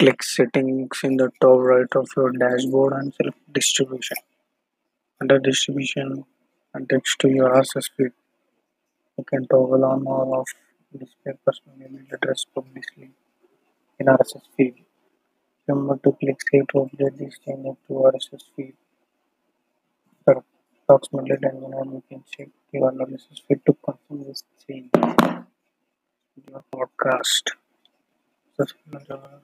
Click Settings in the top right of your dashboard and select Distribution. Under Distribution and text to your RSS feed. You can toggle on or off display personal email address publicly in RSS feed. Remember to click Save to update this change to RSS feed. For approximately 10 minutes, you can check your RSS feed to confirm this change. Your podcast. Subscribe